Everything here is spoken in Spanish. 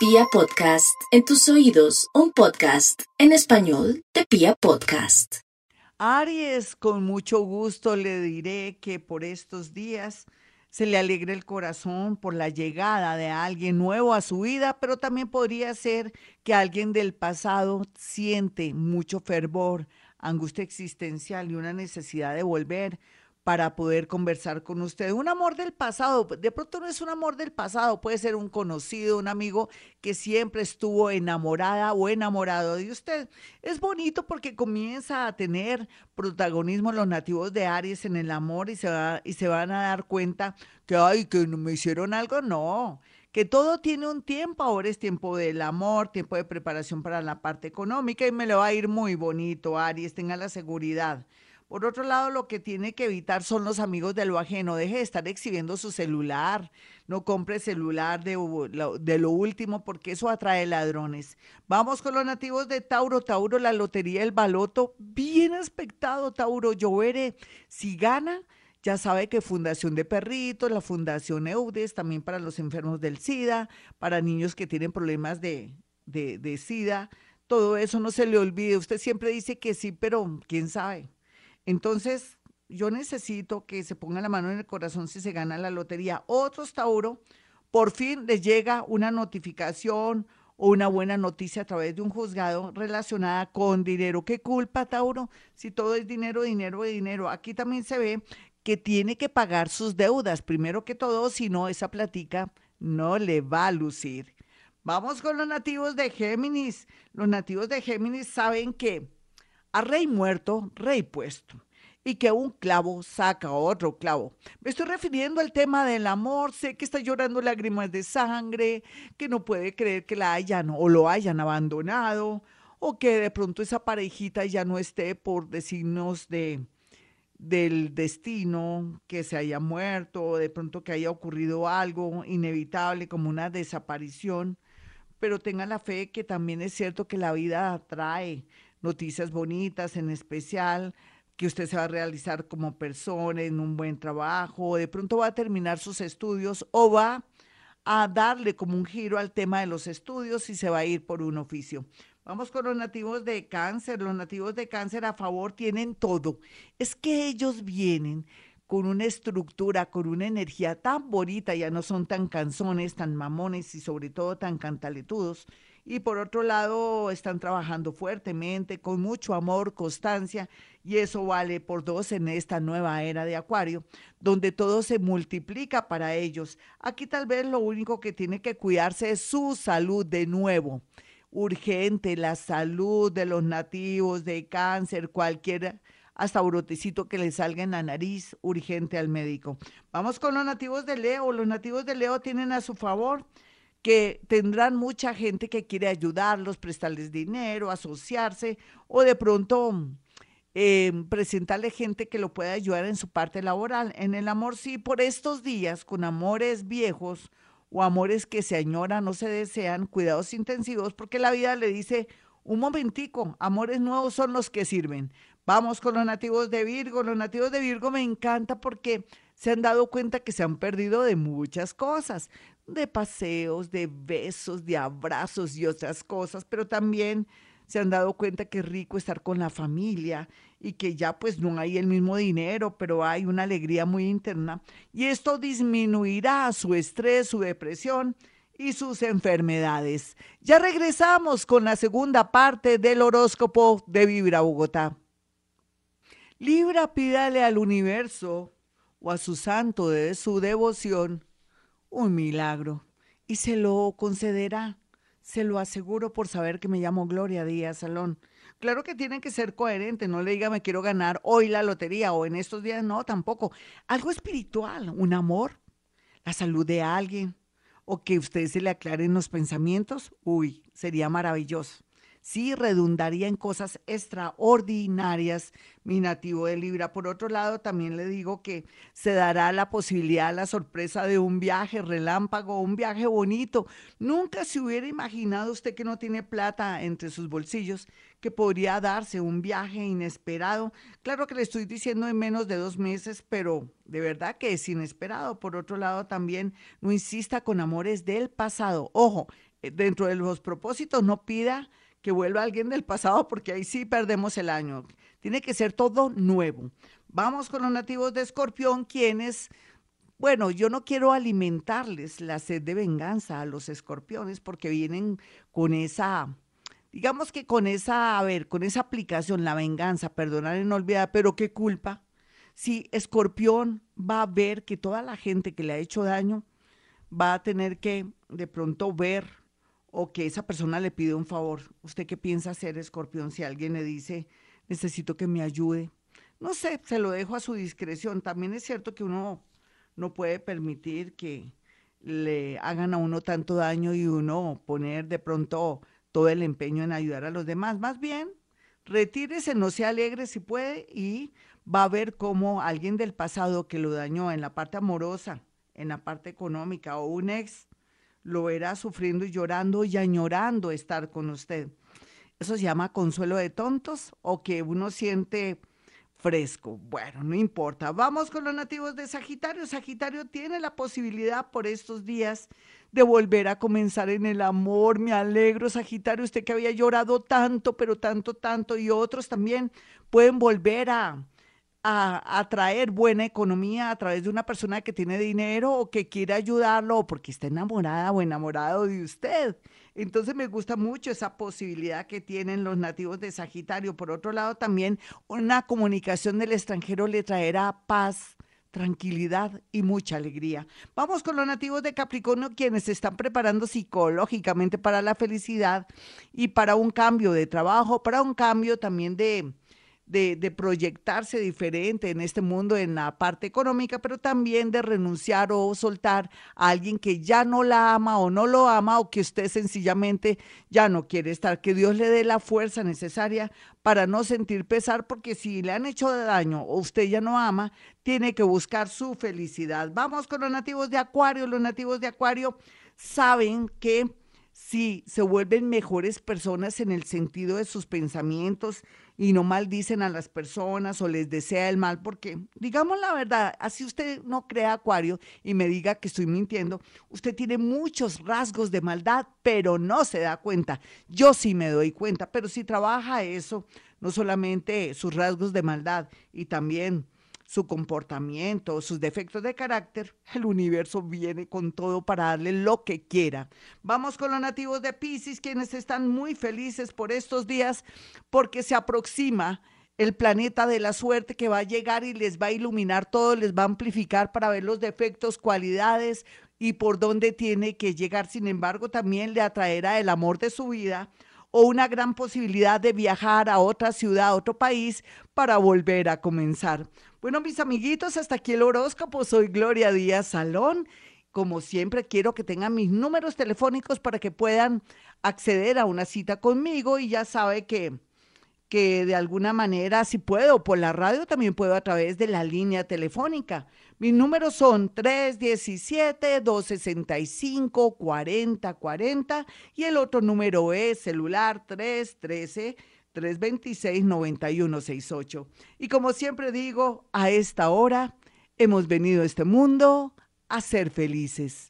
Pia Podcast, en tus oídos, un podcast en español de Pia Podcast. Aries, con mucho gusto le diré que por estos días se le alegre el corazón por la llegada de alguien nuevo a su vida, pero también podría ser que alguien del pasado siente mucho fervor, angustia existencial y una necesidad de volver para poder conversar con usted. Un amor del pasado, de pronto no es un amor del pasado, puede ser un conocido, un amigo que siempre estuvo enamorada o enamorado de usted. Es bonito porque comienza a tener protagonismo los nativos de Aries en el amor y se, va, y se van a dar cuenta que, ay, que me hicieron algo, no que todo tiene un tiempo, ahora es tiempo del amor, tiempo de preparación para la parte económica y me lo va a ir muy bonito, Aries, tenga la seguridad. Por otro lado, lo que tiene que evitar son los amigos de lo ajeno. Deje de estar exhibiendo su celular. No compre celular de, lo último porque eso atrae ladrones. Vamos con los nativos de Tauro. Tauro, la lotería el baloto. Bien aspectado, Tauro. Lloveré. Si gana, ya sabe que Fundación de Perritos, la Fundación EUDES, también para los enfermos del SIDA, para niños que tienen problemas de, de SIDA. Todo eso no se le olvide. Usted siempre dice que sí, pero quién sabe. Entonces, yo necesito que se ponga la mano en el corazón si se gana la lotería. Otros Tauro, por fin les llega una notificación o una buena noticia a través de un juzgado relacionada con dinero. ¿Qué culpa, Tauro? Si todo es dinero, dinero, dinero. Aquí también se ve que tiene que pagar sus deudas, primero que todo, si no, esa platica no le va a lucir. Vamos con los nativos de Géminis. Los nativos de Géminis saben que a rey muerto, rey puesto. Y que un clavo saca otro clavo. Me estoy refiriendo al tema del amor. Sé que está llorando lágrimas de sangre, que no puede creer que la hayan o lo hayan abandonado, o que de pronto esa parejita ya no esté por decirnos de, del destino, que se haya muerto, o de pronto que haya ocurrido algo inevitable como una desaparición. Pero tenga la fe que también es cierto que la vida atrae noticias bonitas, en especial que usted se va a realizar como persona en un buen trabajo, o de pronto va a terminar sus estudios o va a darle como un giro al tema de los estudios y se va a ir por un oficio. Vamos con los nativos de cáncer. Los nativos de cáncer a favor tienen todo. Es que ellos vienen con una estructura, con una energía tan bonita, ya no son tan canzones, tan mamones y sobre todo tan cantaletudos y por otro lado están trabajando fuertemente, con mucho amor, constancia, y eso vale por dos en esta nueva era de Acuario, donde todo se multiplica para ellos. Aquí tal vez lo único que tiene que cuidarse es su salud de nuevo. Urgente la salud de los nativos de cáncer, cualquier hasta brotecito que le salga en la nariz, urgente al médico. Vamos con los nativos de Leo. Los nativos de Leo tienen a su favor que tendrán mucha gente que quiere ayudarlos, prestarles dinero, asociarse o de pronto eh, presentarle gente que lo pueda ayudar en su parte laboral. En el amor sí, por estos días, con amores viejos o amores que se añoran o se desean, cuidados intensivos, porque la vida le dice, un momentico, amores nuevos son los que sirven. Vamos con los nativos de Virgo. Los nativos de Virgo me encanta porque se han dado cuenta que se han perdido de muchas cosas de paseos, de besos, de abrazos y otras cosas, pero también se han dado cuenta que es rico estar con la familia y que ya pues no hay el mismo dinero, pero hay una alegría muy interna y esto disminuirá su estrés, su depresión y sus enfermedades. Ya regresamos con la segunda parte del horóscopo de Vibra Bogotá. Libra, pídale al universo o a su santo de su devoción un milagro y se lo concederá. Se lo aseguro por saber que me llamo Gloria Díaz Salón. Claro que tiene que ser coherente, no le diga me quiero ganar hoy la lotería o en estos días, no, tampoco. Algo espiritual, un amor, la salud de alguien o que usted se le aclaren los pensamientos, uy, sería maravilloso sí redundaría en cosas extraordinarias mi nativo de Libra. Por otro lado, también le digo que se dará la posibilidad, la sorpresa de un viaje relámpago, un viaje bonito. Nunca se hubiera imaginado usted que no tiene plata entre sus bolsillos, que podría darse un viaje inesperado. Claro que le estoy diciendo en menos de dos meses, pero de verdad que es inesperado. Por otro lado, también no insista con amores del pasado. Ojo, eh, dentro de los propósitos no pida que vuelva alguien del pasado porque ahí sí perdemos el año. Tiene que ser todo nuevo. Vamos con los nativos de Escorpión, quienes, bueno, yo no quiero alimentarles la sed de venganza a los escorpiones porque vienen con esa, digamos que con esa, a ver, con esa aplicación, la venganza, perdonar y no olvidar, pero qué culpa. Si Escorpión va a ver que toda la gente que le ha hecho daño va a tener que de pronto ver o que esa persona le pide un favor. ¿Usted qué piensa hacer, escorpión, si alguien le dice, necesito que me ayude? No sé, se lo dejo a su discreción. También es cierto que uno no puede permitir que le hagan a uno tanto daño y uno poner de pronto todo el empeño en ayudar a los demás. Más bien, retírese, no se alegre si puede y va a ver cómo alguien del pasado que lo dañó en la parte amorosa, en la parte económica o un ex lo verá sufriendo y llorando y añorando estar con usted. Eso se llama consuelo de tontos o que uno siente fresco. Bueno, no importa. Vamos con los nativos de Sagitario. Sagitario tiene la posibilidad por estos días de volver a comenzar en el amor. Me alegro, Sagitario, usted que había llorado tanto, pero tanto, tanto, y otros también pueden volver a, a atraer buena economía a través de una persona que tiene dinero o que quiere ayudarlo o porque está enamorada o enamorado de usted. Entonces me gusta mucho esa posibilidad que tienen los nativos de Sagitario. Por otro lado, también una comunicación del extranjero le traerá paz, tranquilidad y mucha alegría. Vamos con los nativos de Capricornio, quienes se están preparando psicológicamente para la felicidad y para un cambio de trabajo, para un cambio también de proyectarse diferente en este mundo en la parte económica, pero también de renunciar o soltar a alguien que ya no la ama o no lo ama o que usted sencillamente ya no quiere estar. Que Dios le dé la fuerza necesaria para no sentir pesar, porque si le han hecho daño o usted ya no ama, tiene que buscar su felicidad. Vamos con los nativos de Acuario. Los nativos de Acuario saben que si se vuelven mejores personas en el sentido de sus pensamientos y no maldicen a las personas o les desea el mal, porque digamos la verdad, así usted no crea acuario y me diga que estoy mintiendo, usted tiene muchos rasgos de maldad, pero no se da cuenta. Yo sí me doy cuenta, pero si trabaja eso, no solamente sus rasgos de maldad y también su comportamiento, sus defectos de carácter, el universo viene con todo para darle lo que quiera. Vamos con los nativos de Pisces, quienes están muy felices por estos días porque se aproxima el planeta de la suerte que va a llegar y les va a iluminar todo, les va a amplificar para ver los defectos, cualidades y por dónde tiene que llegar. Sin embargo, también le atraerá el amor de su vida o una gran posibilidad de viajar a otra ciudad, a otro país para volver a comenzar. Bueno, mis amiguitos, hasta aquí el horóscopo. Soy Gloria Díaz Salón. Como siempre, quiero que tengan mis números telefónicos para que puedan acceder a una cita conmigo y ya sabe que que de alguna manera, si puedo, por la radio, también puedo a través de la línea telefónica. Mis números son 317-265-4040 y el otro número es celular 313. 326-9168. Y como siempre digo, a esta hora hemos venido a este mundo a ser felices.